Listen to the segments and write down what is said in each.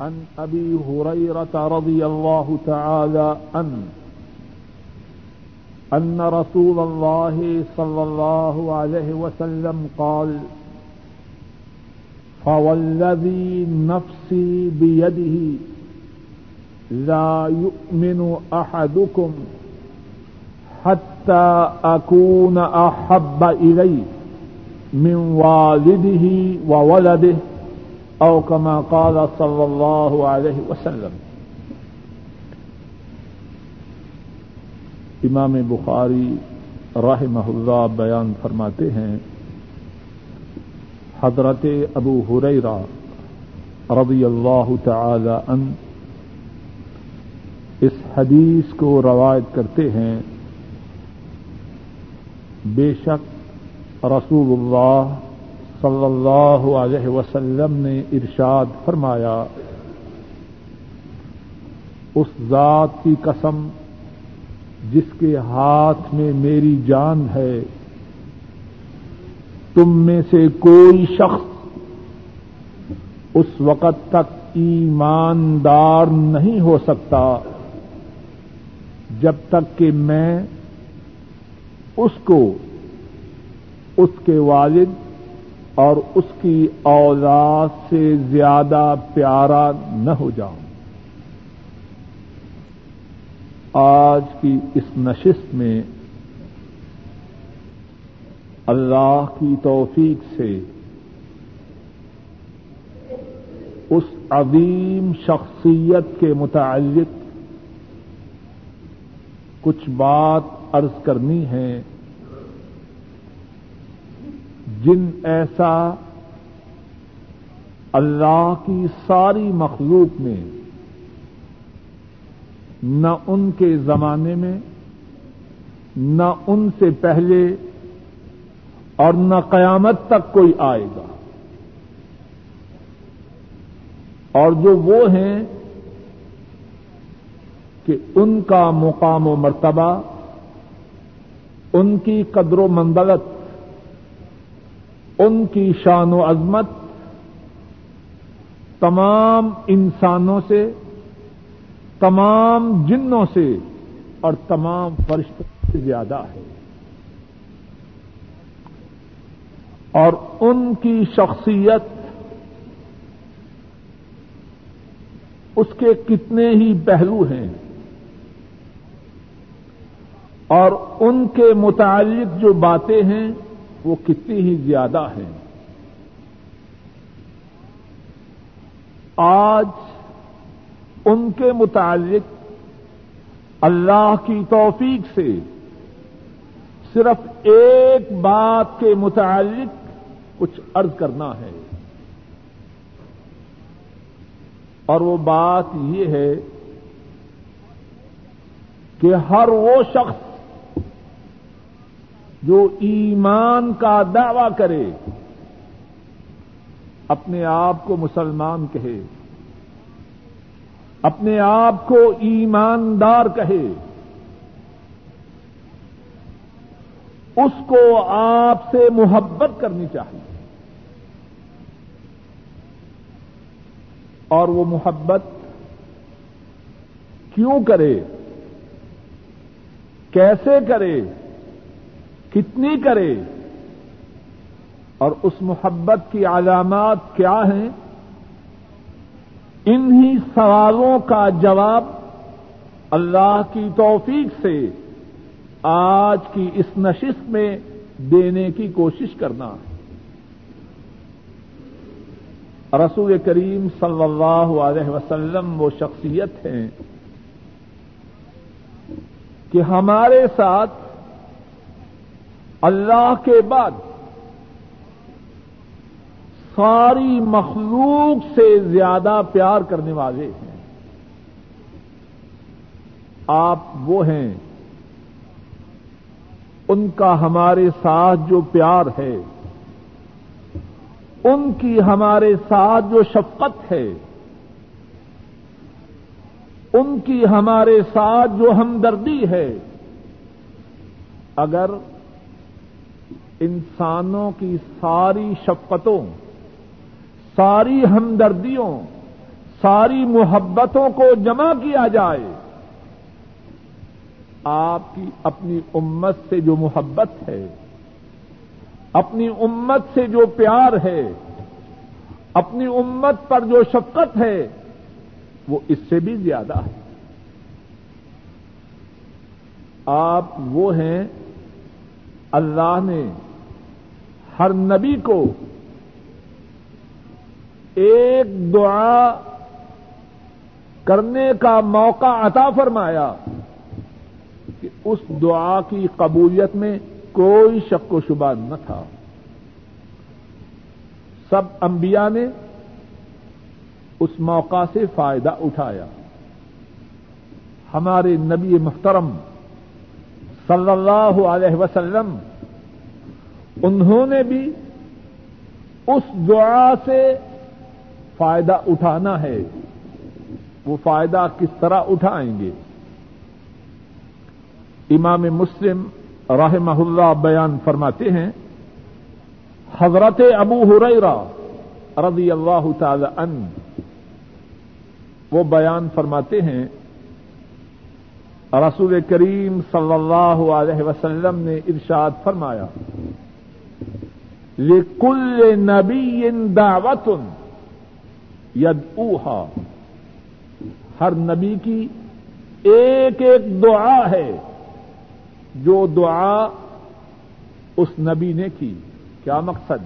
عن أبي هريرة رضي الله تعالى عنه، أن رسول الله صلى الله عليه وسلم قال فوالذي نفسي بيده لا يؤمن أحدكم حتى أكون أحب إليه من والده وولده او كما قال صلی اللہ علیہ وسلم. امام بخاری رحمہ اللہ بیان فرماتے ہیں، حضرت ابو حریرا رضی اللہ تعالی ان اس حدیث کو روایت کرتے ہیں، بے شک رسول اللہ صلی اللہ علیہ وسلم نے ارشاد فرمایا، اس ذات کی قسم جس کے ہاتھ میں میری جان ہے، تم میں سے کوئی شخص اس وقت تک ایماندار نہیں ہو سکتا جب تک کہ میں اس کو، اس کے والد اور اس کی اولاد سے زیادہ پیارا نہ ہو جاؤں۔ آج کی اس نشست میں اللہ کی توفیق سے اس عظیم شخصیت کے متعلق کچھ بات عرض کرنی ہے۔ جن ایسا اللہ کی ساری مخلوق میں، نہ ان کے زمانے میں، نہ ان سے پہلے اور نہ قیامت تک کوئی آئے گا۔ اور جو وہ ہیں کہ ان کا مقام و مرتبہ، ان کی قدر و منزلت ان کی شان و عظمت تمام انسانوں سے، تمام جنوں سے اور تمام فرشتوں سے زیادہ ہے۔ اور ان کی شخصیت اس کے کتنے ہی پہلو ہیں۔ اور ان کے متعلق جو باتیں ہیں وہ کتنی ہی زیادہ ہیں۔ آج ان کے متعلق اللہ کی توفیق سے صرف ایک بات کے متعلق کچھ عرض کرنا ہے۔ اور وہ بات یہ ہے کہ ہر وہ شخص جو ایمان کا دعوی کرے، اپنے آپ کو مسلمان کہے، اپنے آپ کو ایماندار کہے، اس کو آپ سے محبت کرنی چاہیے۔ اور وہ محبت کیوں کرے؟ کیسے کرے؟ کتنی کرے اور اس محبت کی علامات کیا ہیں؟ انہی سوالوں کا جواب اللہ کی توفیق سے آج کی اس نشست میں دینے کی کوشش کرنا۔ رسول کریم صلی اللہ علیہ وسلم وہ شخصیت ہیں کہ ہمارے ساتھ اللہ کے بعد ساری مخلوق سے زیادہ پیار کرنے والے ہیں۔ آپ وہ ہیں ان کا ہمارے ساتھ جو پیار ہے، ان کی ہمارے ساتھ جو شفقت ہے، ان کی ہمارے ساتھ جو ہمدردی ہے۔ اگر انسانوں کی ساری شفقتوں، ساری ہمدردیوں، ساری محبتوں کو جمع کیا جائے۔ آپ کی اپنی امت سے جو محبت ہے، اپنی امت سے جو پیار ہے، اپنی امت پر جو شفقت ہے، وہ اس سے بھی زیادہ ہے۔ آپ وہ ہیں اللہ نے ہر نبی کو ایک دعا کرنے کا موقع عطا فرمایا کہ اس دعا کی قبولیت میں کوئی شک و شبہ نہ تھا۔ سب انبیاء نے اس موقع سے فائدہ اٹھایا۔ ہمارے نبی محترم صلی اللہ علیہ وسلم انہوں نے بھی اس دعا سے فائدہ اٹھانا ہے۔ وہ فائدہ کس طرح اٹھائیں گے؟ امام مسلم رحمہ اللہ بیان فرماتے ہیں، حضرت ابو ہریرا رضی اللہ تعالی ان وہ بیان فرماتے ہیں، رسول کریم صلی اللہ علیہ وسلم نے ارشاد فرمایا لکل نبی دعوت ید ہر نبی کی ایک ایک دعا ہے، جو دعا اس نبی نے کی۔ کیا مقصد؟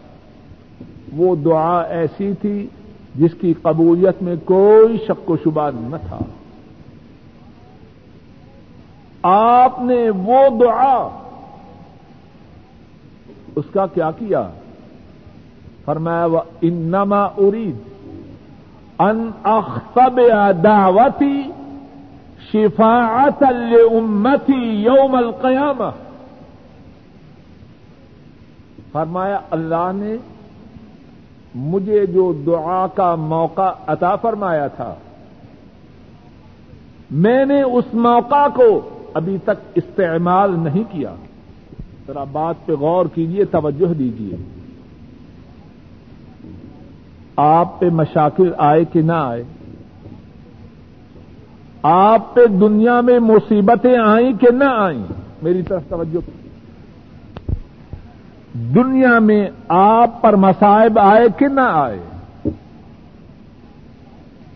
وہ دعا ایسی تھی جس کی قبولیت میں کوئی شک و شبہ نہ تھا۔ آپ نے وہ دعا اس کا کیا کیا؟ فرمایا وہ انما ارید ان اختب دعوتی شفاعت امتی یوم القیامہ. فرمایا، اللہ نے مجھے جو دعا کا موقع عطا فرمایا تھا، میں نے اس موقع کو ابھی تک استعمال نہیں کیا۔ ذرا بات پہ غور کیجیے توجہ دیجیے آپ پہ مشاکل آئے کہ نہ آئے؟ آپ پہ دنیا میں مصیبتیں آئیں کہ نہ آئیں؟ میری طرف توجہ۔ دنیا میں آپ پر مسائب آئے کہ نہ آئے؟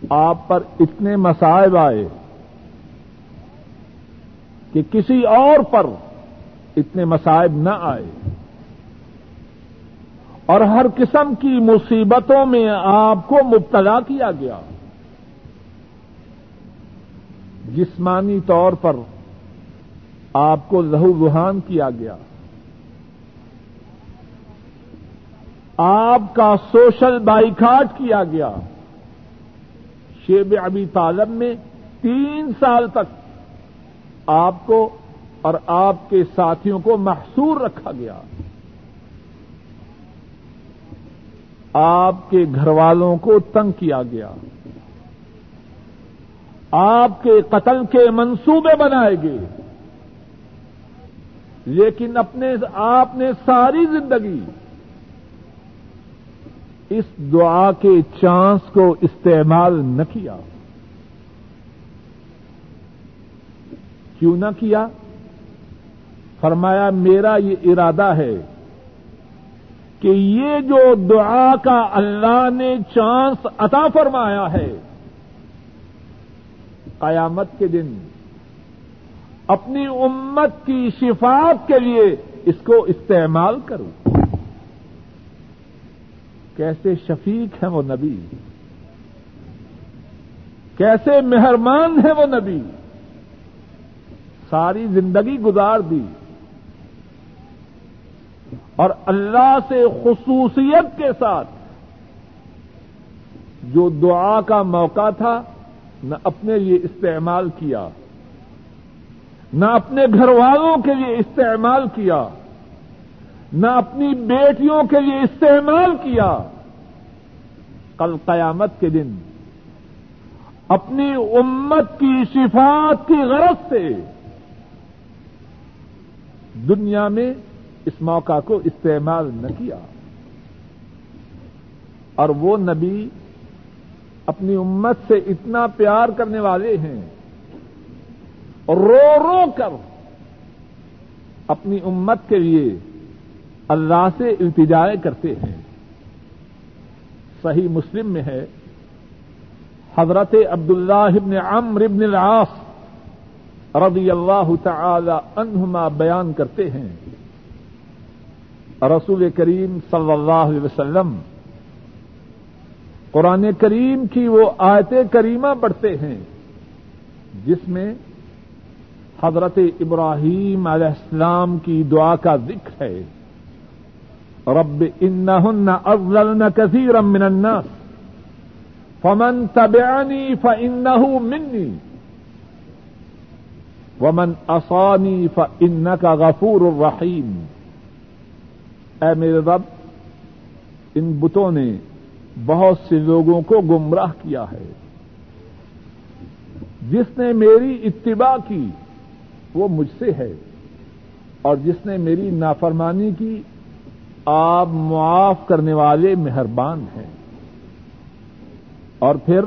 آپ پر اتنے مسائب آئے کہ کسی اور پر اتنے مسائب نہ آئے۔ اور ہر قسم کی مصیبتوں میں آپ کو مبتلا کیا گیا۔ جسمانی طور پر آپ کو لہو روحان کیا گیا۔ آپ کا سوشل بائیکاٹ کیا گیا۔ شیب ابی طالب میں تین سال تک آپ کو اور آپ کے ساتھیوں کو محصور رکھا گیا۔ آپ کے گھر والوں کو تنگ کیا گیا۔ آپ کے قتل کے منصوبے بنائے گئے۔ لیکن اپنے آپ نے ساری زندگی اس دعا کے چانس کو استعمال نہ کیا۔ کیوں نہ کیا؟ فرمایا، میرا یہ ارادہ ہے کہ یہ جو دعا کا اللہ نے چانس عطا فرمایا ہے، قیامت کے دن اپنی امت کی شفاعت کے لیے اس کو استعمال کروں۔ کیسے شفیق ہیں وہ نبی؟ کیسے مہرمان ہیں وہ نبی؟ ساری زندگی گزار دی۔ اور اللہ سے خصوصیت کے ساتھ جو دعا کا موقع تھا، نہ اپنے لیے استعمال کیا، نہ اپنے گھر والوں کے لیے استعمال کیا، نہ اپنی بیٹیوں کے لیے استعمال کیا۔ کل قیامت کے دن اپنی امت کی شفات کی غرض سے دنیا میں اس موقع کو استعمال نہ کیا۔ اور وہ نبی اپنی امت سے اتنا پیار کرنے والے ہیں۔ رو رو کر اپنی امت کے لیے اللہ سے التجائے کرتے ہیں۔ صحیح مسلم میں ہے۔ حضرت عبداللہ ابن عمر ابن العاص رضی اللہ تعالی عنہما بیان کرتے ہیں۔ رسول کریم صلی اللہ علیہ وسلم، قرآن کریم کی وہ آیت کریمہ پڑھتے ہیں، جس میں حضرت ابراہیم علیہ السلام کی دعا کا ذکر ہے۔ رب انہن اضللن کثیرا من الناس، فمن تبعنی فانہو منی، ومن اصانی فانک غفور الرحیم۔ اے میرے رب، ان بتوں نے بہت سے لوگوں کو گمراہ کیا ہے۔ جس نے میری اتباع کی، وہ مجھ سے ہے۔ اور جس نے میری نافرمانی کی، آپ معاف کرنے والے مہربان ہیں۔ اور پھر،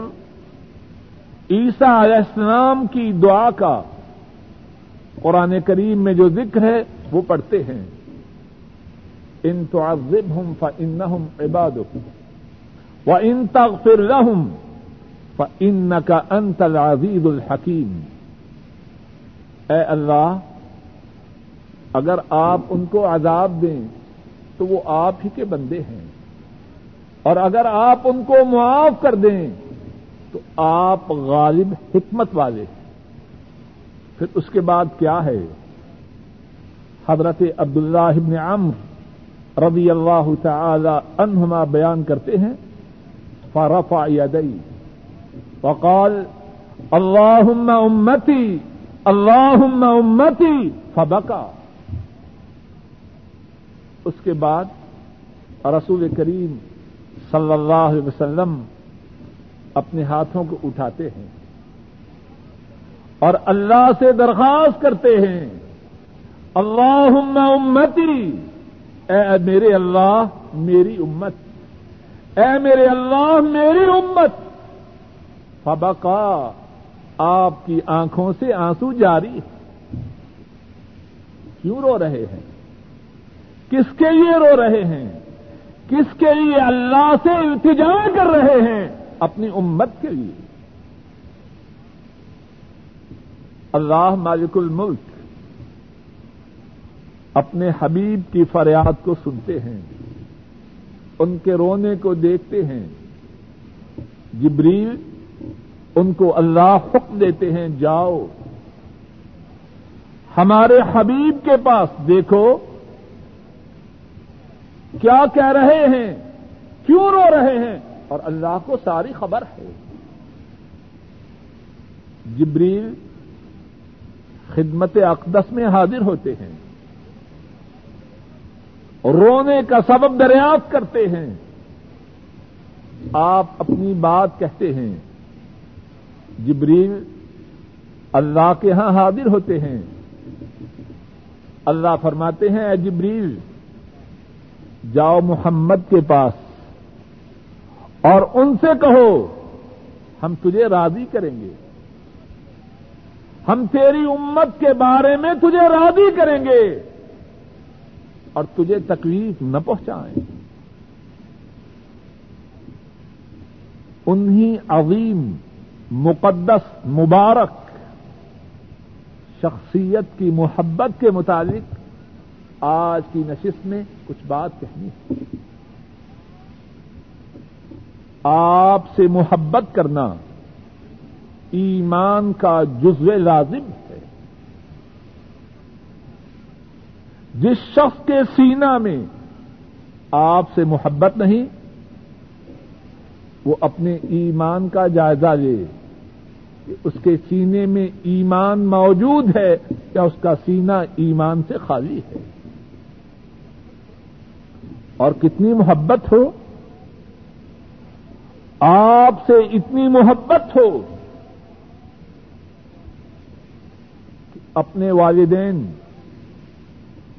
عیسیٰ علیہ السلام کی دعا کا قرآن کریم میں جو ذکر ہے، وہ پڑھتے ہیں۔ ان تو عزب ہوں فن عباد و ان تغفر لهم فإنك أنت العزيز الحكيم. اے اللہ، اگر آپ ان کو عذاب دیں، تو وہ آپ ہی کے بندے ہیں۔ اور اگر آپ ان کو معاف کر دیں، تو آپ غالب حکمت والے ہیں۔ پھر اس کے بعد کیا ہے؟ حضرت عبداللہ ابن عمر رضی اللہ تعالی عنہما بیان کرتے ہیں، فرفع يدي وقال اللهم امتي اللهم امتي فبكى اس کے بعد رسول کریم صلی اللہ علیہ وسلم اپنے ہاتھوں کو اٹھاتے ہیں اور اللہ سے درخواست کرتے ہیں اللہ امتی اے میرے اللہ، میری امت۔ اے میرے اللہ، میری امت۔ فبقا آپ کی آنکھوں سے آنسو جاری۔ ہے کیوں رو رہے ہیں؟ کس کے لیے رو رہے ہیں؟ کس کے لیے اللہ سے التجا کر رہے ہیں؟ اپنی امت کے لیے۔ اللہ مالک الملک۔ اپنے حبیب کی فریاد کو سنتے ہیں، ان کے رونے کو دیکھتے ہیں۔ جبریل ان کو اللہ حکم دیتے ہیں، جاؤ۔ ہمارے حبیب کے پاس دیکھو۔ کیا کہہ رہے ہیں؟ کیوں رو رہے ہیں؟ اور اللہ کو ساری خبر ہے۔ جبریل خدمت اقدس میں حاضر ہوتے ہیں۔ رونے کا سبب دریافت کرتے ہیں۔ آپ اپنی بات کہتے ہیں۔ جبریل اللہ کے ہاں حاضر ہوتے ہیں۔ اللہ فرماتے ہیں، اے جبریل، جاؤ محمد کے پاس اور ان سے کہو، ہم تجھے راضی کریں گے۔ ہم تیری امت کے بارے میں تجھے راضی کریں گے۔ اور تجھے تکلیف نہ پہنچائیں انہی عظیم، مقدس، مبارک شخصیت کی محبت کے متعلق آج کی نشست میں کچھ بات کہنی ہے۔ آپ سے محبت کرنا ایمان کا جزو لازم ہے۔ جس شخص کے سینا میں آپ سے محبت نہیں، وہ اپنے ایمان کا جائزہ لے، کہ اس کے سینے میں ایمان موجود ہے یا اس کا سینہ ایمان سے خالی ہے۔ اور کتنی محبت ہو، آپ سے اتنی محبت ہو اپنے والدین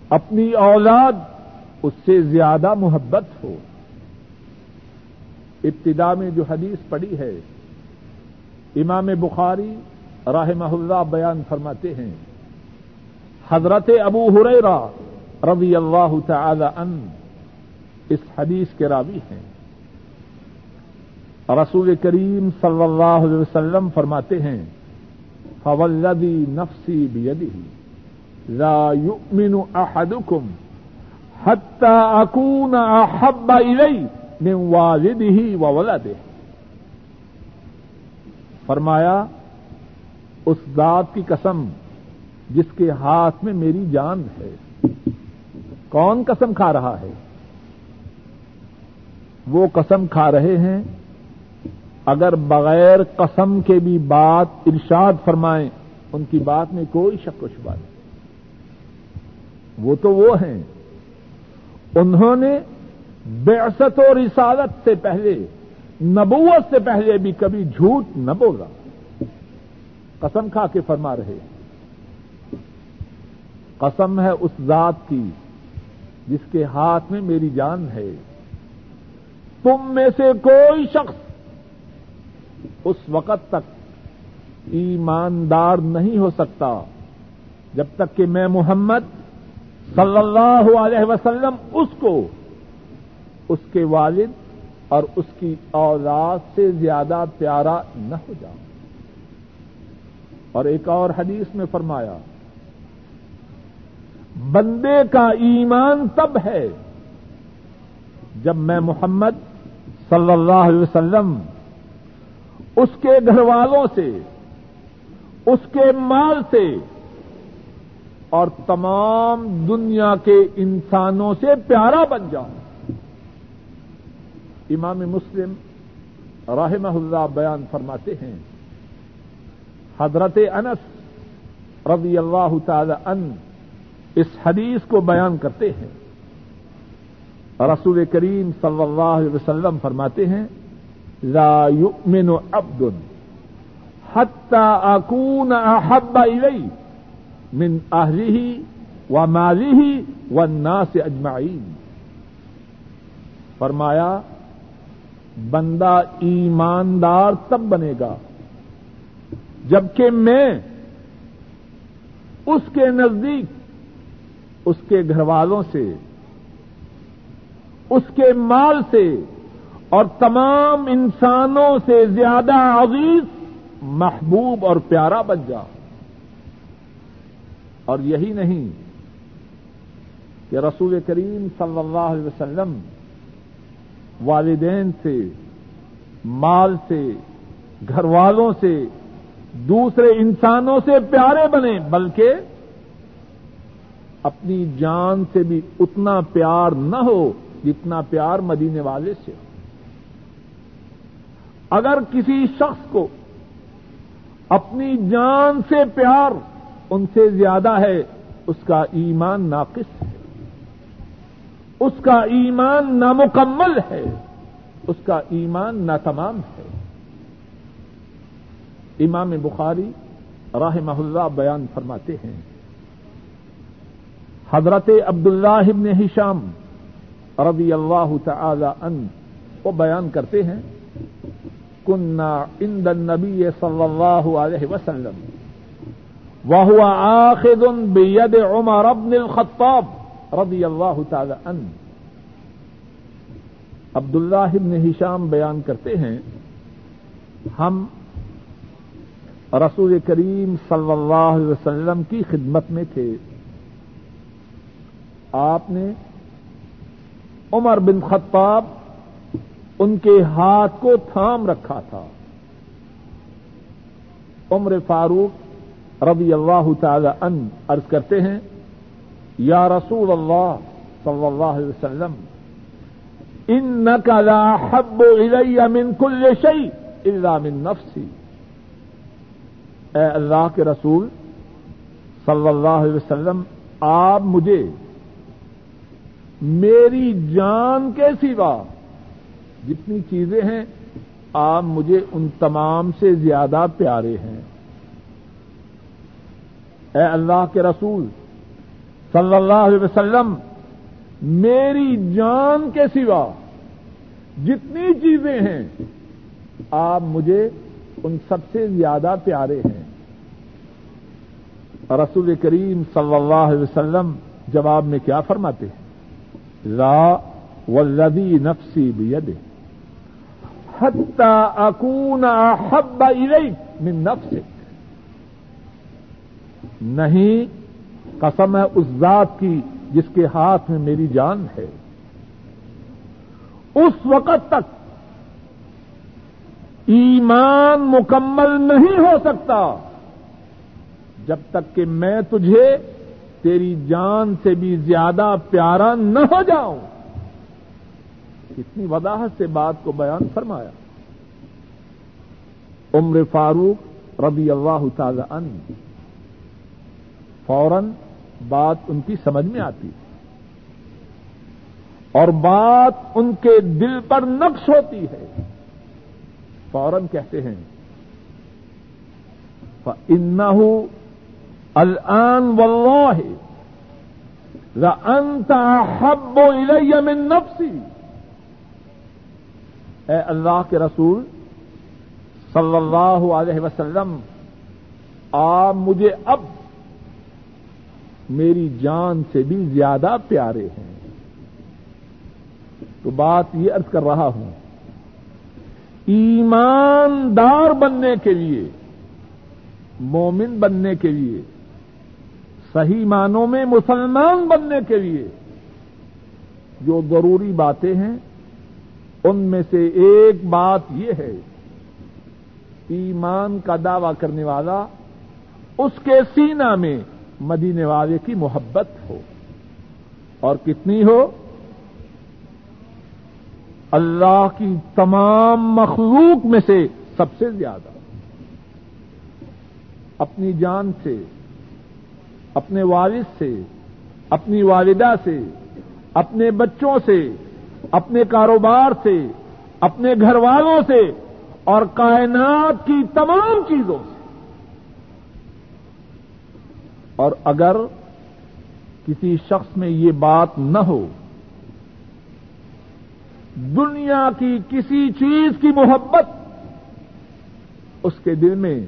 اپنی اولاد اس سے زیادہ محبت ہو۔ ابتدا میں جو حدیث پڑی ہے، امام بخاری راہ اللہ بیان فرماتے ہیں، حضرت ابو ہریرا رضی اللہ تعالی ان اس حدیث کے راوی ہیں۔ رسول کریم صلی اللہ علیہ وسلم فرماتے ہیں فولدی نفسی بیدی لا يؤمن احدكم حتى اكون احب الي من والده وولده. فرمایا، اس ذات کی قسم جس کے ہاتھ میں میری جان ہے، کون قسم کھا رہا ہے؟ وہ قسم کھا رہے ہیں، اگر بغیر قسم کے بھی بات ارشاد فرمائیں، ان کی بات میں کوئی شک و شبہ نہیں۔ وہ تو وہ ہیں۔ انہوں نے بیست و رسالت سے پہلے، نبوت سے پہلے بھی کبھی جھوٹ نہ بولا۔ قسم کھا کے فرما رہے قسم ہے اس ذات کی جس کے ہاتھ میں میری جان ہے۔ تم میں سے کوئی شخص اس وقت تک ایماندار نہیں ہو سکتا، جب تک کہ میں محمد صلی اللہ علیہ وسلم اس کو اس کے والد اور اس کی اولاد سے زیادہ پیارا نہ ہو جاؤں اور ایک اور حدیث میں فرمایا، بندے کا ایمان تب ہے جب میں محمد صلی اللہ علیہ وسلم اس کے گھر والوں سے، اس کے مال سے اور تمام دنیا کے انسانوں سے پیارا بن جاؤں امام مسلم رحمہ اللہ بیان فرماتے ہیں، حضرت انس رضی اللہ تعالی ان اس حدیث کو بیان کرتے ہیں۔ رسول کریم صلی اللہ علیہ وسلم فرماتے ہیں، لا يؤمن عبد حتى اكون احب الي من اهله وماله والناس اجمعين فرمایا، بندہ ایماندار تب بنے گا جبکہ میں اس کے نزدیک، اس کے گھر والوں سے، اس کے مال سے اور تمام انسانوں سے زیادہ عزیز، محبوب اور پیارا بن جا۔ اور یہی نہیں کہ رسول کریم صلی اللہ علیہ وسلم والدین سے، مال سے گھر والوں سے، دوسرے انسانوں سے پیارے بنے، بلکہ اپنی جان سے بھی اتنا پیار نہ ہو جتنا پیار مدینے والے سے ہو۔ اگر کسی شخص کو اپنی جان سے پیار ان سے زیادہ ہے، اس کا ایمان ناقص ہے۔ اس کا ایمان نامکمل ہے۔ اس کا ایمان ناتمام ہے۔ امام بخاری راہ اللہ بیان فرماتے ہیں، حضرت عبداللہ ابن ہشام رضی اللہ تعالی ان وہ بیان کرتے ہیں كنا عند النبي صلى الله عليه وسلم وهو آخذ بيد عمر بن الخطاب رضي الله تعالى عنه. عبداللہ ابن ہشام بیان کرتے ہیں، ہم رسول کریم صلی اللہ علیہ وسلم کی خدمت میں تھے۔ آپ نے عمر بن خطاب ان کے ہاتھ کو تھام رکھا تھا۔ عمر فاروق رضی اللہ تعالی ان عرض کرتے ہیں، یا رسول اللہ صلی اللہ علیہ وسلم ان لا حب من کل شيء الا من نفسی۔ اے اللہ کے رسول صلی اللہ علیہ وسلم، آپ مجھے میری جان کے سوا جتنی چیزیں ہیں، آپ مجھے ان تمام سے زیادہ پیارے ہیں۔ اے اللہ کے رسول صلی اللہ علیہ وسلم، میری جان کے سوا جتنی چیزیں ہیں، آپ مجھے ان سب سے زیادہ پیارے ہیں۔ رسول کریم صلی اللہ علیہ وسلم جواب میں کیا فرماتے ہیں؟ لا والذی نفسی بید حتی اکون احب الیک من نفسک۔ نہیں، قسم ہے اس ذات کی جس کے ہاتھ میں میری جان ہے۔ اس وقت تک ایمان مکمل نہیں ہو سکتا۔ جب تک کہ میں تجھے تیری جان سے بھی زیادہ پیارا نہ ہو جاؤں۔ کتنی وضاحت سے بات کو بیان فرمایا۔ عمر فاروق رضی اللہ تعالی عنہ۔ فوراً بات ان کی سمجھ میں آتی ہے اور بات ان کے دل پر نقش ہوتی ہے فوراً کہتے ہیں ان الان واللہ لانت احب الی من نفسی اے اللہ کے رسول صلی اللہ علیہ وسلم، آپ مجھے اب میری جان سے بھی زیادہ پیارے ہیں۔ تو بات یہ ارض کر رہا ہوں۔ ایماندار بننے کے لیے، مومن بننے کے لیے، صحیح معنوں میں مسلمان بننے کے لیے جو ضروری باتیں ہیں، ان میں سے ایک بات یہ ہے، ایمان کا دعوی کرنے والا اس کے سینہ میں مدینے والے کی محبت ہو اور کتنی ہو؟ اللہ کی تمام مخلوق میں سے سب سے زیادہ۔ اپنی جان سے، اپنے والد سے، اپنی والدہ سے، اپنے بچوں سے، اپنے کاروبار سے، اپنے گھر والوں سے اور کائنات کی تمام چیزوں سے۔ اور اگر کسی شخص میں یہ بات نہ ہو، دنیا کی کسی چیز کی محبت، اس کے دل میں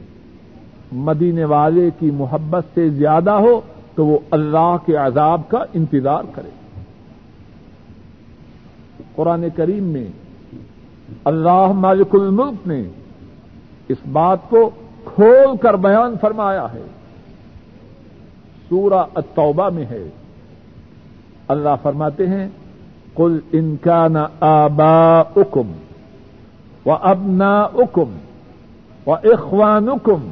مدینے والے کی محبت سے زیادہ ہو، تو وہ اللہ کے عذاب کا انتظار کرے۔ قرآن کریم میں اللہ مالک الملک نے اس بات کو کھول کر بیان فرمایا ہے۔ سورہ التوبہ میں ہے۔ اللہ فرماتے ہیں کل ان کا نا آبا اکم و ابنا اکم و اخوان اکم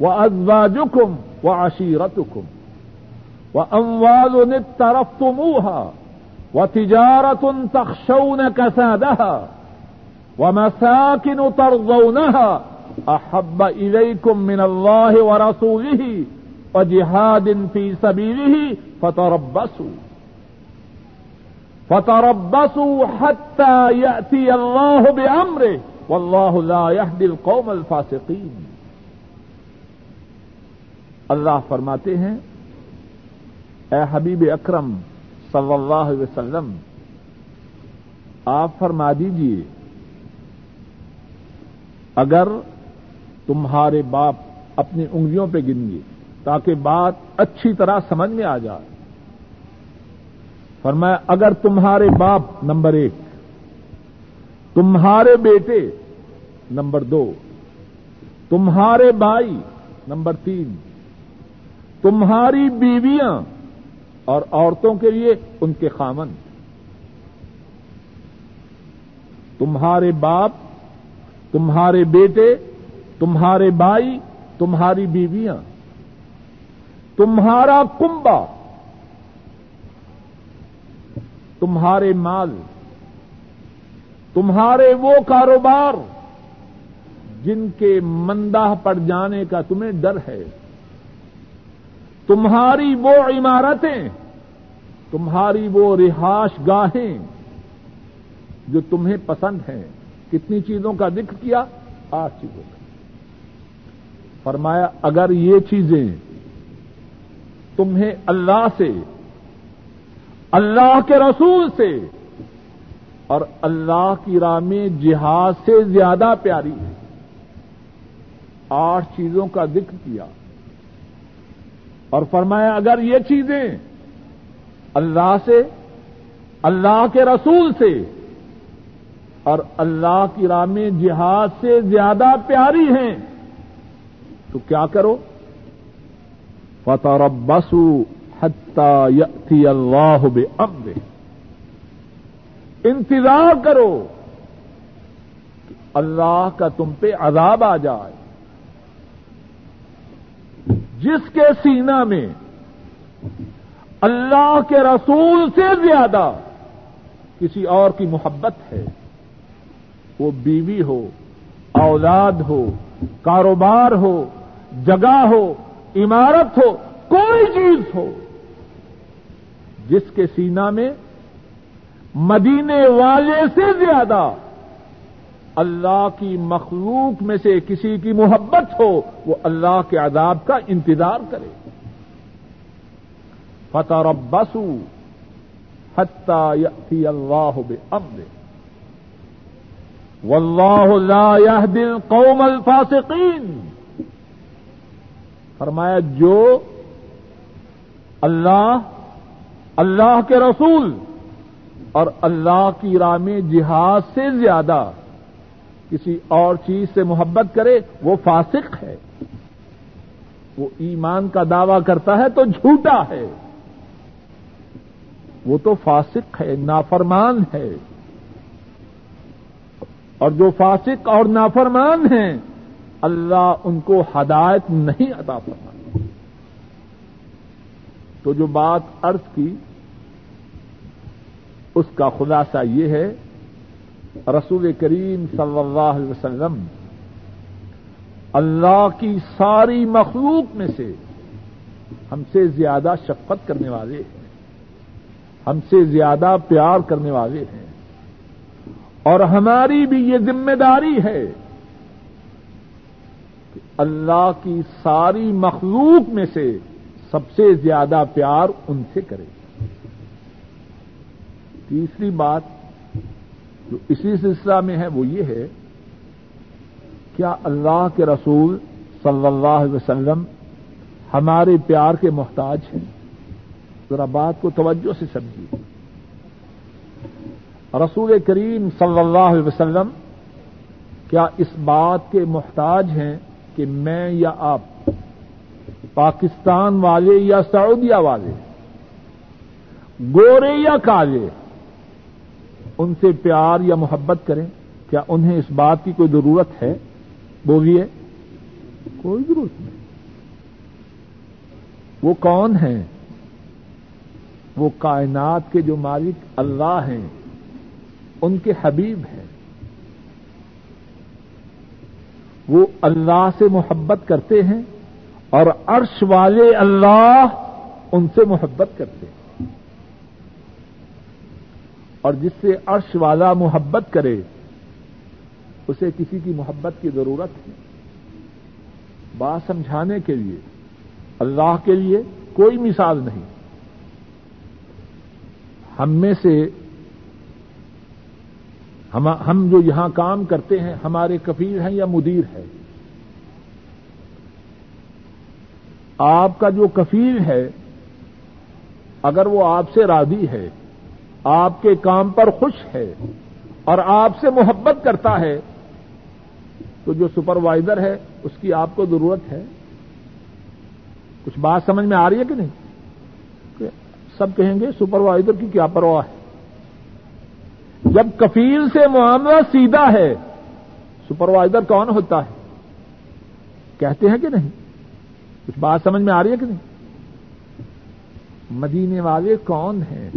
و ازواج اکم و عشیرت اکم و اموال طرف تموہا و تجارت ان تخشون کسادہ و مساکن ترضونها احب الیکم من اللہ و رسولہ و جہاد فی سبیلہ فتربصوا. فتربصوا حتى يأتي الله بأمره والله لا يهدي القوم الفاسقين. اللہ فرماتے ہیں، اے حبیب اکرم صلی اللہ علیہ وسلم، آپ فرما دیجیے اگر تمہارے باپ اپنی انگلیوں پہ گنگے تاکہ بات اچھی طرح سمجھ میں آ جائے۔ فرمایا، اگر تمہارے باپ نمبر ایک، تمہارے بیٹے نمبر دو، تمہارے بھائی نمبر تین، تمہاری بیویاں اور عورتوں کے لیے ان کے خامن، تمہارے باپ، تمہارے بیٹے، تمہارے بھائی، تمہاری بیویاں تمہارا کنبا تمہارے مال، تمہارے وہ کاروبار جن کے مندہ پڑ جانے کا تمہیں ڈر ہے۔ تمہاری وہ عمارتیں، تمہاری وہ رہائش گاہیں جو تمہیں پسند ہیں۔ کتنی چیزوں کا ذکر کیا؟ آٹھ چیزوں کا۔ فرمایا، اگر یہ چیزیں تمہیں اللہ سے، اللہ کے رسول سے، اور اللہ کی راہ میں جہاد سے زیادہ پیاری ہے۔ آٹھ چیزوں کا ذکر کیا۔ اور فرمایا، اگر یہ چیزیں اللہ سے، اللہ کے رسول سے، اور اللہ کی راہ میں جہاد سے زیادہ پیاری ہیں، تو کیا کرو؟ فتح بسو حتی اللہ بے انتظار کرو کہ اللہ کا تم پہ عذاب آ جائے. جس کے سینہ میں اللہ کے رسول سے زیادہ کسی اور کی محبت ہے، وہ بیوی ہو، اولاد ہو، کاروبار ہو، جگہ ہو عمارت ہو، کوئی چیز ہو، جس کے سینہ میں مدینے والے سے زیادہ اللہ کی مخلوق میں سے کسی کی محبت ہو، وہ اللہ کے عذاب کا انتظار کرے۔ فتح ربسو حتی اللہ بے واللہ لا يهدي القوم الفاسقین۔ فرمایا، جو اللہ اللہ کے رسول اور اللہ کی راہ میں جہاد سے زیادہ کسی اور چیز سے محبت کرے، وہ فاسق ہے۔ وہ ایمان کا دعوی کرتا ہے تو جھوٹا ہے۔ وہ تو فاسق ہے، نافرمان ہے۔ اور جو فاسق اور نافرمان ہیں اللہ ان کو ہدایت نہیں عطا فرما تو جو بات عرض کی، اس کا خلاصہ یہ ہے، رسول کریم صلی اللہ علیہ وسلم اللہ کی ساری مخلوق میں سے ہم سے زیادہ شفقت کرنے والے ہیں۔ ہم سے زیادہ پیار کرنے والے ہیں۔ اور ہماری بھی یہ ذمہ داری ہے اللہ کی ساری مخلوق میں سے سب سے زیادہ پیار ان سے کرے۔ تیسری بات جو اسی سلسلہ میں ہے وہ یہ ہے، کیا اللہ کے رسول صلی اللہ علیہ وسلم ہمارے پیار کے محتاج ہیں؟ ذرا بات کو توجہ سے سمجھیے۔ رسول کریم صلی اللہ علیہ وسلم کیا اس بات کے محتاج ہیں؟ کہ میں یا آپ پاکستان والے یا سعودیہ والے، گورے یا کالے، ان سے پیار یا محبت کریں۔ کیا انہیں اس بات کی کوئی ضرورت ہے؟ بولیے، کوئی ضرورت نہیں۔ وہ کون ہیں؟ وہ کائنات کے جو مالک اللہ ہیں، ان کے حبیب ہیں۔ وہ اللہ سے محبت کرتے ہیں اور عرش والے اللہ ان سے محبت کرتے ہیں۔ اور جس سے عرش والا محبت کرے، اسے کسی کی محبت کی ضرورت ہے۔ بات سمجھانے کے لیے، اللہ کے لیے کوئی مثال نہیں۔ ہم میں سے ہم جو یہاں کام کرتے ہیں، ہمارے کفیر ہیں یا مدیر ہے؟ آپ کا جو کفیل ہے، اگر وہ آپ سے راضی ہے، آپ کے کام پر خوش ہے اور آپ سے محبت کرتا ہے، تو جو سپروائزر ہے، اس کی آپ کو ضرورت ہے؟ کچھ بات سمجھ میں آ رہی ہے کہ نہیں؟ سب کہیں گے سپروائزر کی کیا پرواہ ہے؟ جب کفیل سے معاملہ سیدھا ہے، سپروائزر کون ہوتا ہے؟ کہتے ہیں کہ نہیں؟ کچھ بات سمجھ میں آ رہی ہے کہ نہیں؟ مدینے والے کون ہیں؟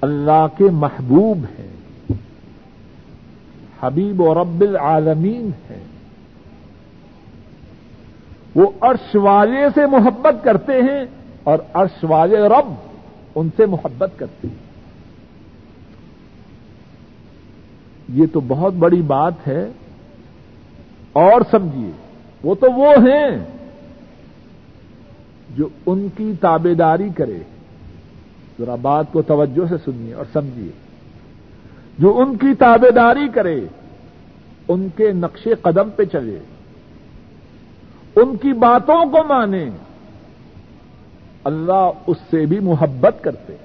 اللہ کے محبوب ہیں، حبیب و رب العالمین ہیں۔ وہ عرش والے سے محبت کرتے ہیں اور عرش والے رب ان سے محبت کرتے ہیں۔ یہ تو بہت بڑی بات ہے، اور سمجھیے، وہ تو وہ ہیں جو ان کی تابے داری کرے۔ ذرا بات کو توجہ سے سنیے اور سمجھیے۔ جو ان کی تابے داری کرے، ان کے نقش قدم پہ چلے۔ ان کی باتوں کو مانے۔ اللہ اس سے بھی محبت کرتے۔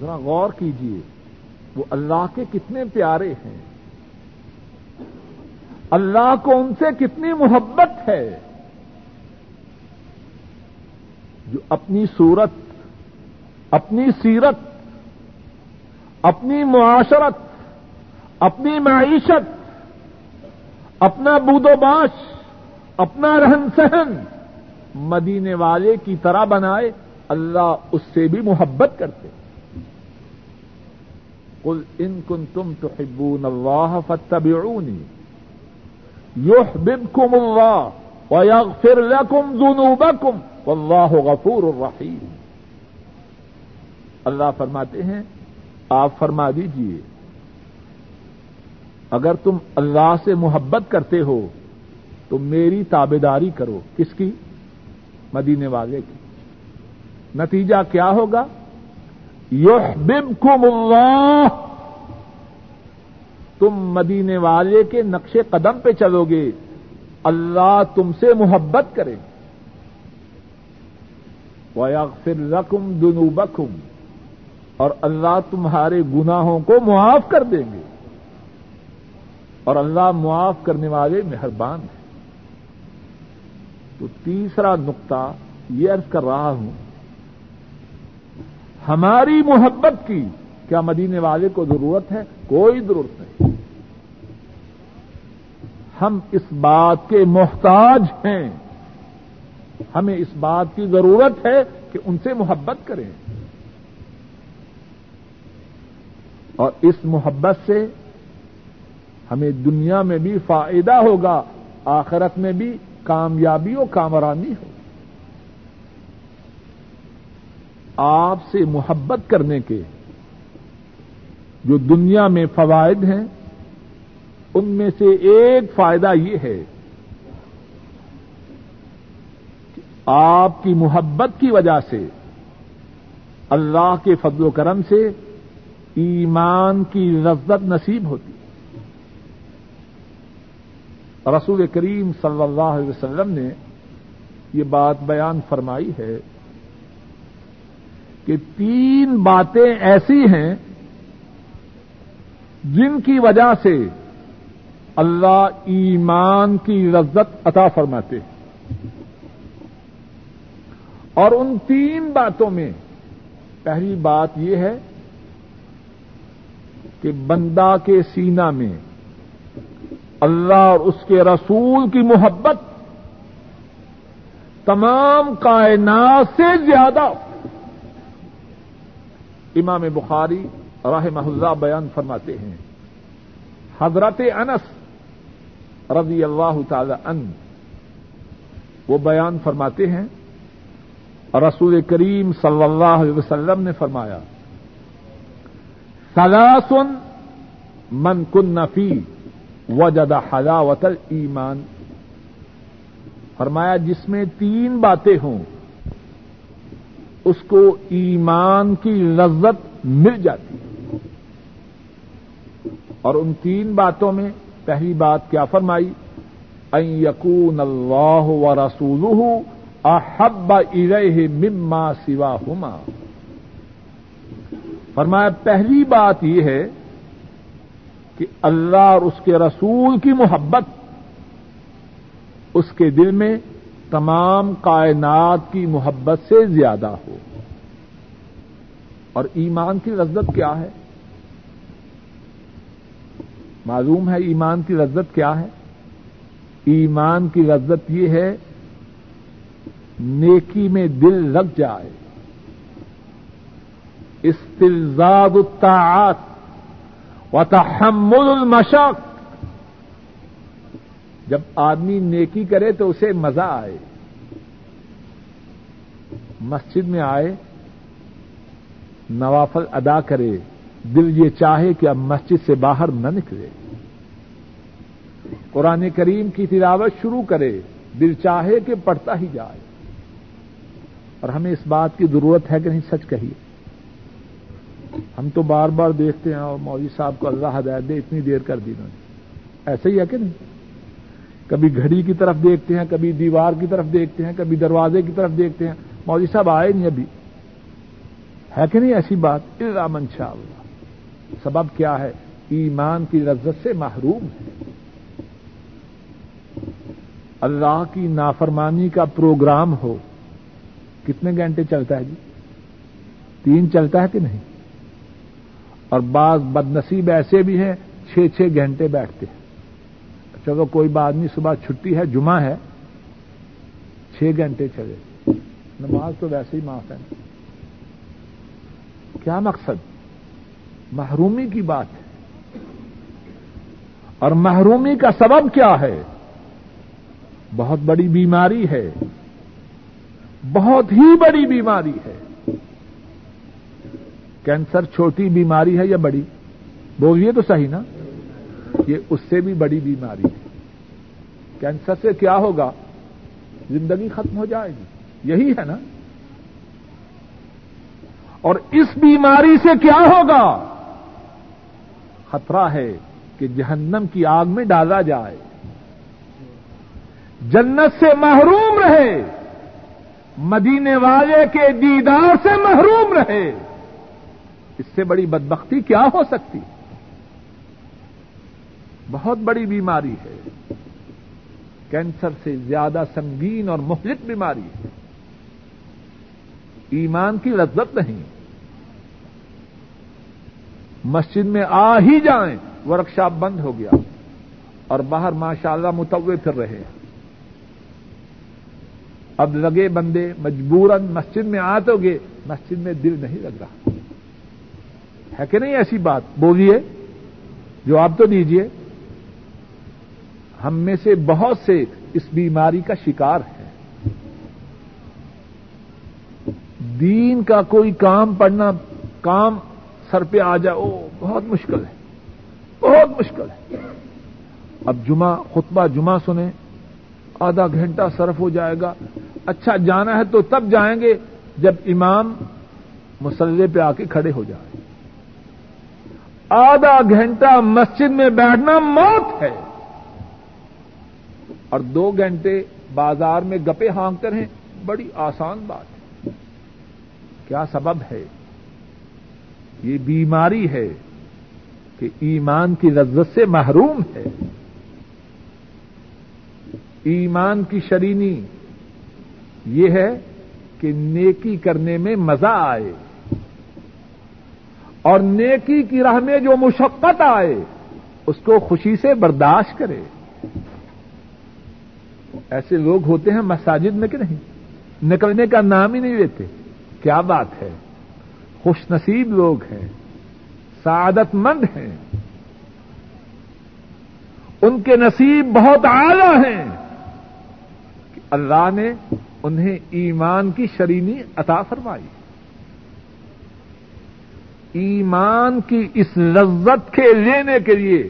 ذرا غور کیجیے وہ اللہ کے کتنے پیارے ہیں۔ اللہ کو ان سے کتنی محبت ہے۔ جو اپنی صورت، اپنی سیرت، اپنی معاشرت، اپنی معیشت، اپنا بود و باش، اپنا رہن سہن مدینے والے کی طرح بنائے، اللہ اس سے بھی محبت کرتے ہیں۔ قل ان کن تم تو حبون اللہ فتبعونی يحببكم اللہ ويغفر لكم ذنوبكم واللہ غفور الرحیم اللہ فرماتے ہیں، آپ فرما دیجیے، اگر تم اللہ سے محبت کرتے ہو تو میری تابے داری کرو، کس کی؟ مدینے والے کی۔ نتیجہ کیا ہوگا؟ یحببکم اللہ تم مدینے والے کے نقش قدم پہ چلو گے۔ اللہ تم سے محبت کرے۔ وَيَغْفِرْ لَكُمْ دُنُوبَكُمْ اور اللہ تمہارے گناہوں کو معاف کر دیں گے۔ اور اللہ معاف کرنے والے مہربان ہیں۔ تو تیسرا نقطہ یہ عرض کر رہا ہوں۔ ہماری محبت کی کیا مدینے والے کو ضرورت ہے؟ کوئی ضرورت نہیں۔ ہم اس بات کے محتاج ہیں۔ ہمیں اس بات کی ضرورت ہے کہ ان سے محبت کریں۔ اور اس محبت سے ہمیں دنیا میں بھی فائدہ ہوگا، آخرت میں بھی کامیابی و کامرانی ہو آپ سے محبت کرنے کے جو دنیا میں فوائد ہیں، ان میں سے ایک فائدہ یہ ہے کہ آپ کی محبت کی وجہ سے، اللہ کے فضل و کرم سے ایمان کی لذت نصیب ہوتی۔ رسول کریم صلی اللہ علیہ وسلم نے یہ بات بیان فرمائی ہے۔ کہ تین باتیں ایسی ہیں جن کی وجہ سے اللہ ایمان کی لذت عطا فرماتے ہیں۔ اور ان تین باتوں میں پہلی بات یہ ہے کہ بندہ کے سینا میں اللہ اور اس کے رسول کی محبت تمام کائنات سے زیادہ امام بخاری راہ محلہ بیان فرماتے ہیں۔ حضرت انس رضی اللہ تعالی ان وہ بیان فرماتے ہیں۔ رسول کریم صلی اللہ علیہ وسلم نے فرمایا سلاسن من کن نفی وجد حلاوت ایمان فرمایا، جس میں تین باتیں ہوں اس کو ایمان کی لذت مل جاتی ہے۔ اور ان تین باتوں میں پہلی بات کیا فرمائی؟ این یقون اللہ و رسول احب ارح مما سوا ہما فرمایا، پہلی بات یہ ہے کہ اللہ اور اس کے رسول کی محبت اس کے دل میں تمام کائنات کی محبت سے زیادہ ہو۔ اور ایمان کی لذت کیا ہے؟ معلوم ہے ایمان کی لذت کیا ہے؟ ایمان کی لذت یہ ہے، نیکی میں دل لگ جائے۔ استلزاد الطاعات و المشق جب آدمی نیکی کرے تو اسے مزہ آئے۔ مسجد میں آئے، نوافل ادا کرے، دل یہ چاہے کہ اب مسجد سے باہر نہ نکلے۔ قرآن کریم کی تلاوت شروع کرے، دل چاہے کہ پڑھتا ہی جائے۔ اور ہمیں اس بات کی ضرورت ہے کہ نہیں، سچ کہیے۔ ہم تو بار بار دیکھتے ہیں، اور مولوی صاحب کو اللہ ہدایت دے، اتنی دیر کر دی انہوں نے۔ ایسے ہی ہے کہ نہیں؟ کبھی گھڑی کی طرف دیکھتے ہیں، کبھی دیوار کی طرف دیکھتے ہیں، کبھی دروازے کی طرف دیکھتے ہیں۔ مولوی صاحب آئے نہیں ابھی۔ ہے کہ نہیں ایسی بات؟ من شاء اللہ۔ سبب کیا ہے؟ ایمان کی لذت سے محروم ہے اللہ کی نافرمانی کا پروگرام ہو۔ کتنے گھنٹے چلتا ہے جی؟ تین چلتا ہے کہ نہیں؟ اور بعض بد نصیب ایسے بھی ہیں، چھ چھ گھنٹے بیٹھتے ہیں۔ چلو کوئی بات نہیں، صبح چھٹی ہے، جمعہ ہے، چھ گھنٹے چلے۔ نماز تو ویسے ہی معاف ہے۔ کیا مقصد؟ محرومی کی بات ہے۔ اور محرومی کا سبب کیا ہے؟ بہت بڑی بیماری ہے۔ بہت ہی بڑی بیماری ہے۔ کینسر چھوٹی بیماری ہے یا بڑی؟ بولیے تو صحیح نا۔ یہ اس سے بھی بڑی بیماری ہے۔ کینسر سے کیا ہوگا؟ زندگی ختم ہو جائے گی۔ یہی ہے نا۔ اور اس بیماری سے کیا ہوگا؟ خطرہ ہے کہ جہنم کی آگ میں ڈالا جائے۔ جنت سے محروم رہے۔ مدینے والے کے دیدار سے محروم رہے۔ اس سے بڑی بدبختی کیا ہو سکتی؟ بہت بڑی بیماری ہے۔ کینسر سے زیادہ سنگین اور مہلک بیماری ہے۔ ایمان کی لذت نہیں۔ مسجد میں آ ہی جائیں ورکشاپ بند ہو گیا اور باہر ماشاء اللہ متوے پھر رہے ہیں۔ اب لگے بندے مجبوراً مسجد میں آ تو گے مسجد میں دل نہیں لگ رہا۔ ہے کہ نہیں ایسی بات؟ بولیے جو آپ تو دیجیے ہم میں سے بہت سے اس بیماری کا شکار ہیں۔ دین کا کوئی کام پڑھنا، کام سر پہ آ جائے وہ بہت مشکل ہے۔ بہت مشکل ہے۔ اب جمعہ، خطبہ جمعہ سنیں، آدھا گھنٹہ صرف ہو جائے گا۔ اچھا جانا ہے تو تب جائیں گے جب امام مسلح پہ آ کے کھڑے ہو جائیں۔ آدھا گھنٹہ مسجد میں بیٹھنا موت ہے۔ اور دو گھنٹے بازار میں گپے ہانکتے رہیں، بڑی آسان بات ہے۔ کیا سبب ہے؟ یہ بیماری ہے کہ ایمان کی لذت سے محروم ہے۔ ایمان کی شرینی یہ ہے کہ نیکی کرنے میں مزہ آئے اور نیکی کی راہ میں جو مشقت آئے، اس کو خوشی سے برداشت کرے۔ ایسے لوگ ہوتے ہیں مساجد میں کہ نہیں؟ نکلنے کا نام ہی نہیں لیتے۔ کیا بات ہے؟ خوش نصیب لوگ ہیں، سعادت مند ہیں۔ ان کے نصیب بہت اعلی ہیں۔ کہ اللہ نے انہیں ایمان کی شرینی عطا فرمائی۔ ایمان کی اس لذت کے لینے کے لیے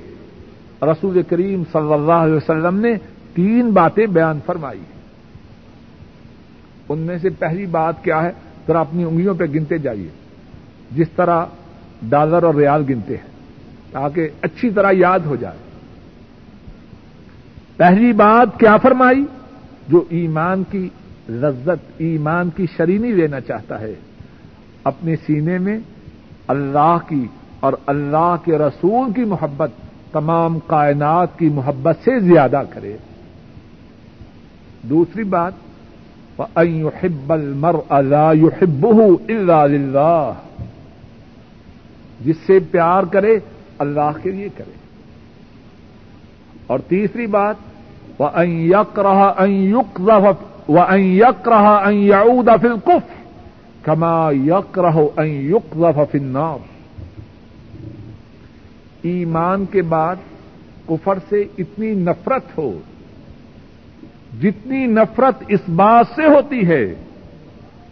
رسول کریم صلی اللہ علیہ وسلم نے تین باتیں بیان فرمائی ان میں سے پہلی بات کیا ہے؟ ذرا اپنی انگلیوں پہ گنتے جائیے۔ جس طرح ڈالر اور ریال گنتے ہیں، تاکہ اچھی طرح یاد ہو جائے۔ پہلی بات کیا فرمائی؟ جو ایمان کی لذت، ایمان کی شرینی لینا چاہتا ہے، اپنے سینے میں اللہ کی اور اللہ کے رسول کی محبت، تمام کائنات کی محبت سے زیادہ کرے۔ دوسری بات يحب المرء لا يحبه الا لله۔ جس سے پیار کرے، اللہ کے لیے کرے۔ اور تیسری بات وہ یک رہا یک و یک رہا کما یک رہو یک النار۔ ایمان کے بعد کفر سے اتنی نفرت ہو جتنی نفرت اس بات سے ہوتی ہے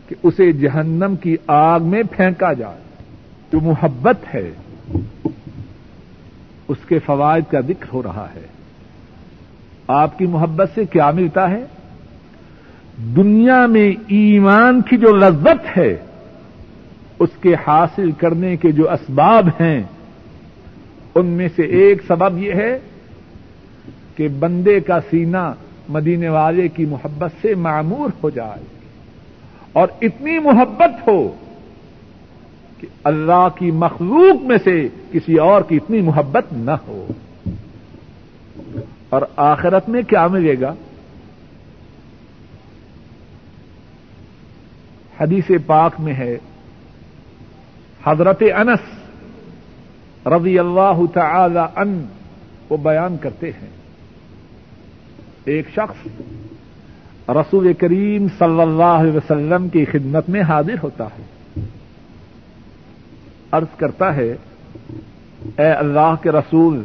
کہ اسے جہنم کی آگ میں پھینکا جائے، جو محبت ہے، اس کے فوائد کا ذکر ہو رہا ہے۔ آپ کی محبت سے کیا ملتا ہے؟ دنیا میں ایمان کی جو لذت ہے، اس کے حاصل کرنے کے جو اسباب ہیں، ان میں سے ایک سبب یہ ہے کہ بندے کا سینہ مدینے والے کی محبت سے معمور ہو جائے اور اتنی محبت ہو کہ اللہ کی مخلوق میں سے کسی اور کی اتنی محبت نہ ہو۔ اور آخرت میں کیا ملے گا؟ حدیث پاک میں ہے، حضرت انس رضی اللہ تعالی ان وہ بیان کرتے ہیں۔ ایک شخص رسول کریم صلی اللہ علیہ وسلم کی خدمت میں حاضر ہوتا ہے۔ عرض کرتا ہے، اے اللہ کے رسول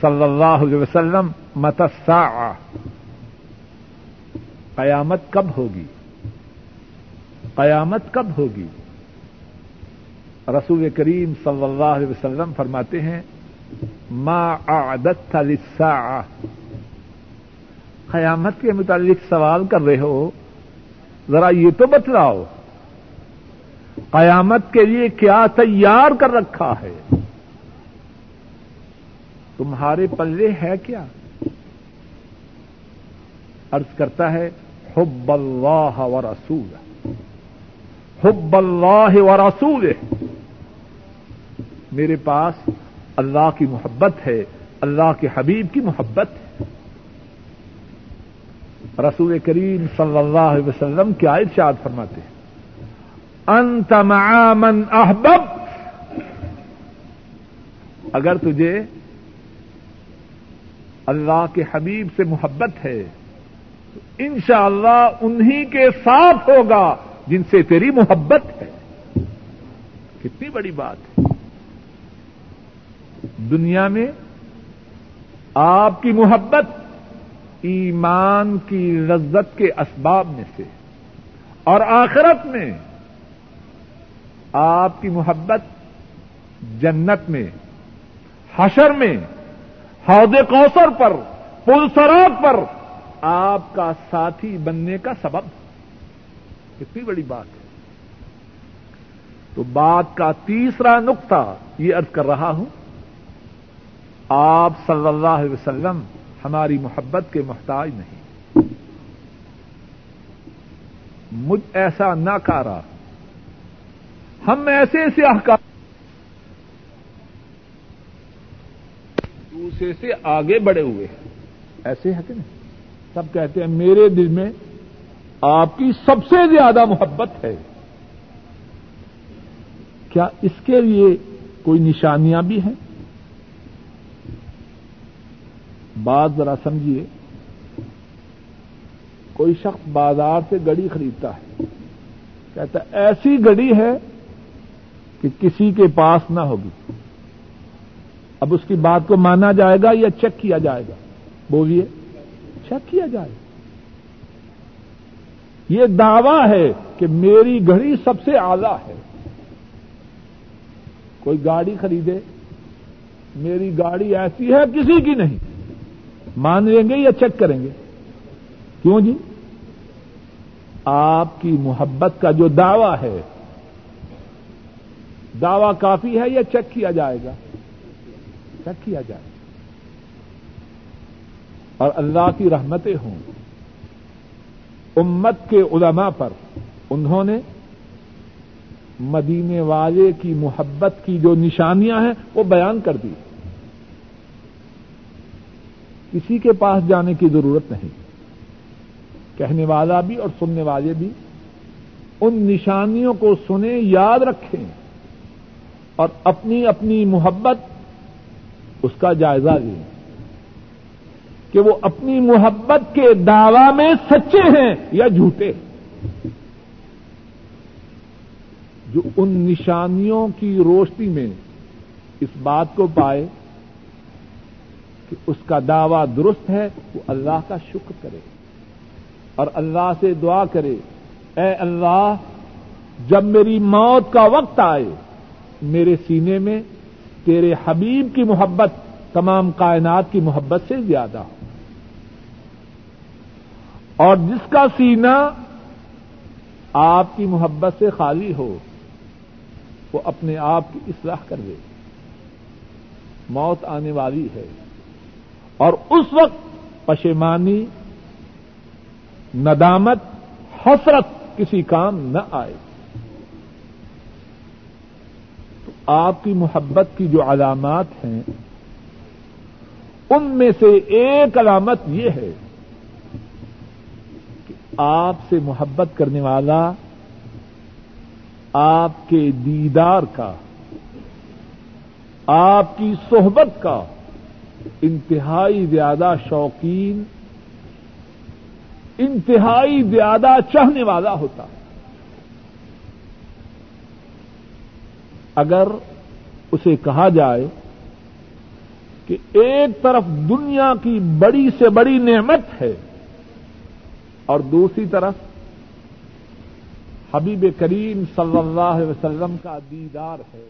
صلی اللہ علیہ وسلم متسا قیامت کب ہوگی؟ قیامت کب ہوگی؟ رسول کریم صلی اللہ علیہ وسلم فرماتے ہیں، ما اعددت للساعة۔ قیامت کے متعلق سوال کر رہے ہو، ذرا یہ تو بتلاؤ، قیامت کے لیے کیا تیار کر رکھا ہے؟ تمہارے پلے ہے کیا؟ ارض کرتا ہے، حب اللہ و رسول حب اللہ و رسول میرے پاس اللہ کی محبت ہے، اللہ کے حبیب کی محبت ہے۔ رسول کریم صلی اللہ علیہ وسلم کیا ارشاد فرماتے ہیں۔ انت مع من احبب۔ اگر تجھے اللہ کے حبیب سے محبت ہے، تو انشاءاللہ اللہ انہی کے ساتھ ہوگا جن سے تیری محبت ہے۔ کتنی بڑی بات ہے۔ دنیا میں آپ کی محبت ایمان کی لذت کے اسباب میں سے اور آخرت میں آپ کی محبت جنت میں، حشر میں، حوض کوثر پر، پل سراب پر آپ کا ساتھی بننے کا سبب کتنی بڑی بات ہے۔ تو بات کا تیسرا نقطہ یہ ارض کر رہا ہوں۔ آپ صلی اللہ علیہ وسلم ہماری محبت کے محتاج نہیں۔ مجھ ایسا نہ کارا۔ ہم ایسے ایسے احکام۔ دوسرے سے آگے بڑھے ہوئے۔ ہیں ایسے ہے کہ نہیں؟ سب کہتے ہیں میرے دل میں آپ کی سب سے زیادہ محبت ہے۔ کیا اس کے لیے کوئی نشانیاں بھی ہیں؟ بات ذرا سمجھیے۔ کوئی شخص بازار سے گڑی خریدتا ہے، کہتا ہے، ایسی گڑی ہے کہ کسی کے پاس نہ ہوگی۔ اب اس کی بات کو مانا جائے گا یا چیک کیا جائے گا؟ بولیے، چیک کیا جائے۔ گا یہ دعوی ہے کہ میری گھڑی سب سے اعلی ہے۔ کوئی گاڑی خریدے، میری گاڑی ایسی ہے، کسی کی نہیں۔ مان لیں گے یا چیک کریں گے؟ کیوں جی؟ آپ کی محبت کا جو دعوی ہے، دعوی کافی ہے یا چیک کیا جائے گا؟ چیک کیا جائے گا۔ اور اللہ کی رحمتیں ہوں۔ امت کے علماء پر انہوں نے مدینے والے کی محبت کی جو نشانیاں ہیں وہ بیان کر دی۔ کسی کے پاس جانے کی ضرورت نہیں۔ کہنے والا بھی اور سننے والے بھی ان نشانیوں کو سنیں، یاد رکھیں اور اپنی اپنی محبت اس کا جائزہ لیں۔ کہ وہ اپنی محبت کے دعوی میں سچے ہیں یا جھوٹے۔ جو ان نشانیوں کی روشنی میں اس بات کو پائے کہ اس کا دعوی درست ہے، وہ اللہ کا شکر کرے اور اللہ سے دعا کرے، اے اللہ، جب میری موت کا وقت آئے، میرے سینے میں تیرے حبیب کی محبت، تمام کائنات کی محبت سے زیادہ ہو۔ اور جس کا سینہ آپ کی محبت سے خالی ہو، وہ اپنے آپ کی اصلاح کر دے۔ موت آنے والی ہے۔ اور اس وقت پشیمانی، ندامت حسرت کسی کام نہ آئے۔ تو آپ کی محبت کی جو علامات ہیں، ان میں سے ایک علامت یہ ہے کہ آپ سے محبت کرنے والا آپ کے دیدار کا، آپ کی صحبت کا انتہائی زیادہ شوقین، انتہائی زیادہ چاہنے والا ہوتا۔ ہے اگر اسے کہا جائے کہ ایک طرف دنیا کی بڑی سے بڑی نعمت ہے اور دوسری طرف حبیب کریم صلی اللہ علیہ وسلم کا دیدار ہے۔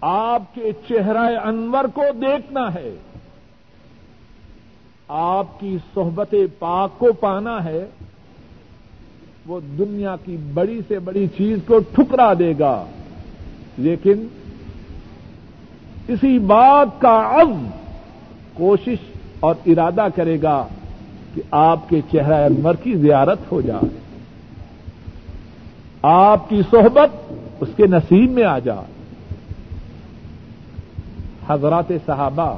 آپ کے چہرہ انور کو دیکھنا ہے۔ آپ کی صحبت پاک کو پانا ہے۔ وہ دنیا کی بڑی سے بڑی چیز کو ٹھکرا دے گا۔ لیکن اسی بات کا عزم کوشش اور ارادہ کرے گا کہ آپ کے چہرہ انور کی زیارت ہو جائے۔ آپ کی صحبت اس کے نصیب میں آ جائے۔ حضرات صحابہ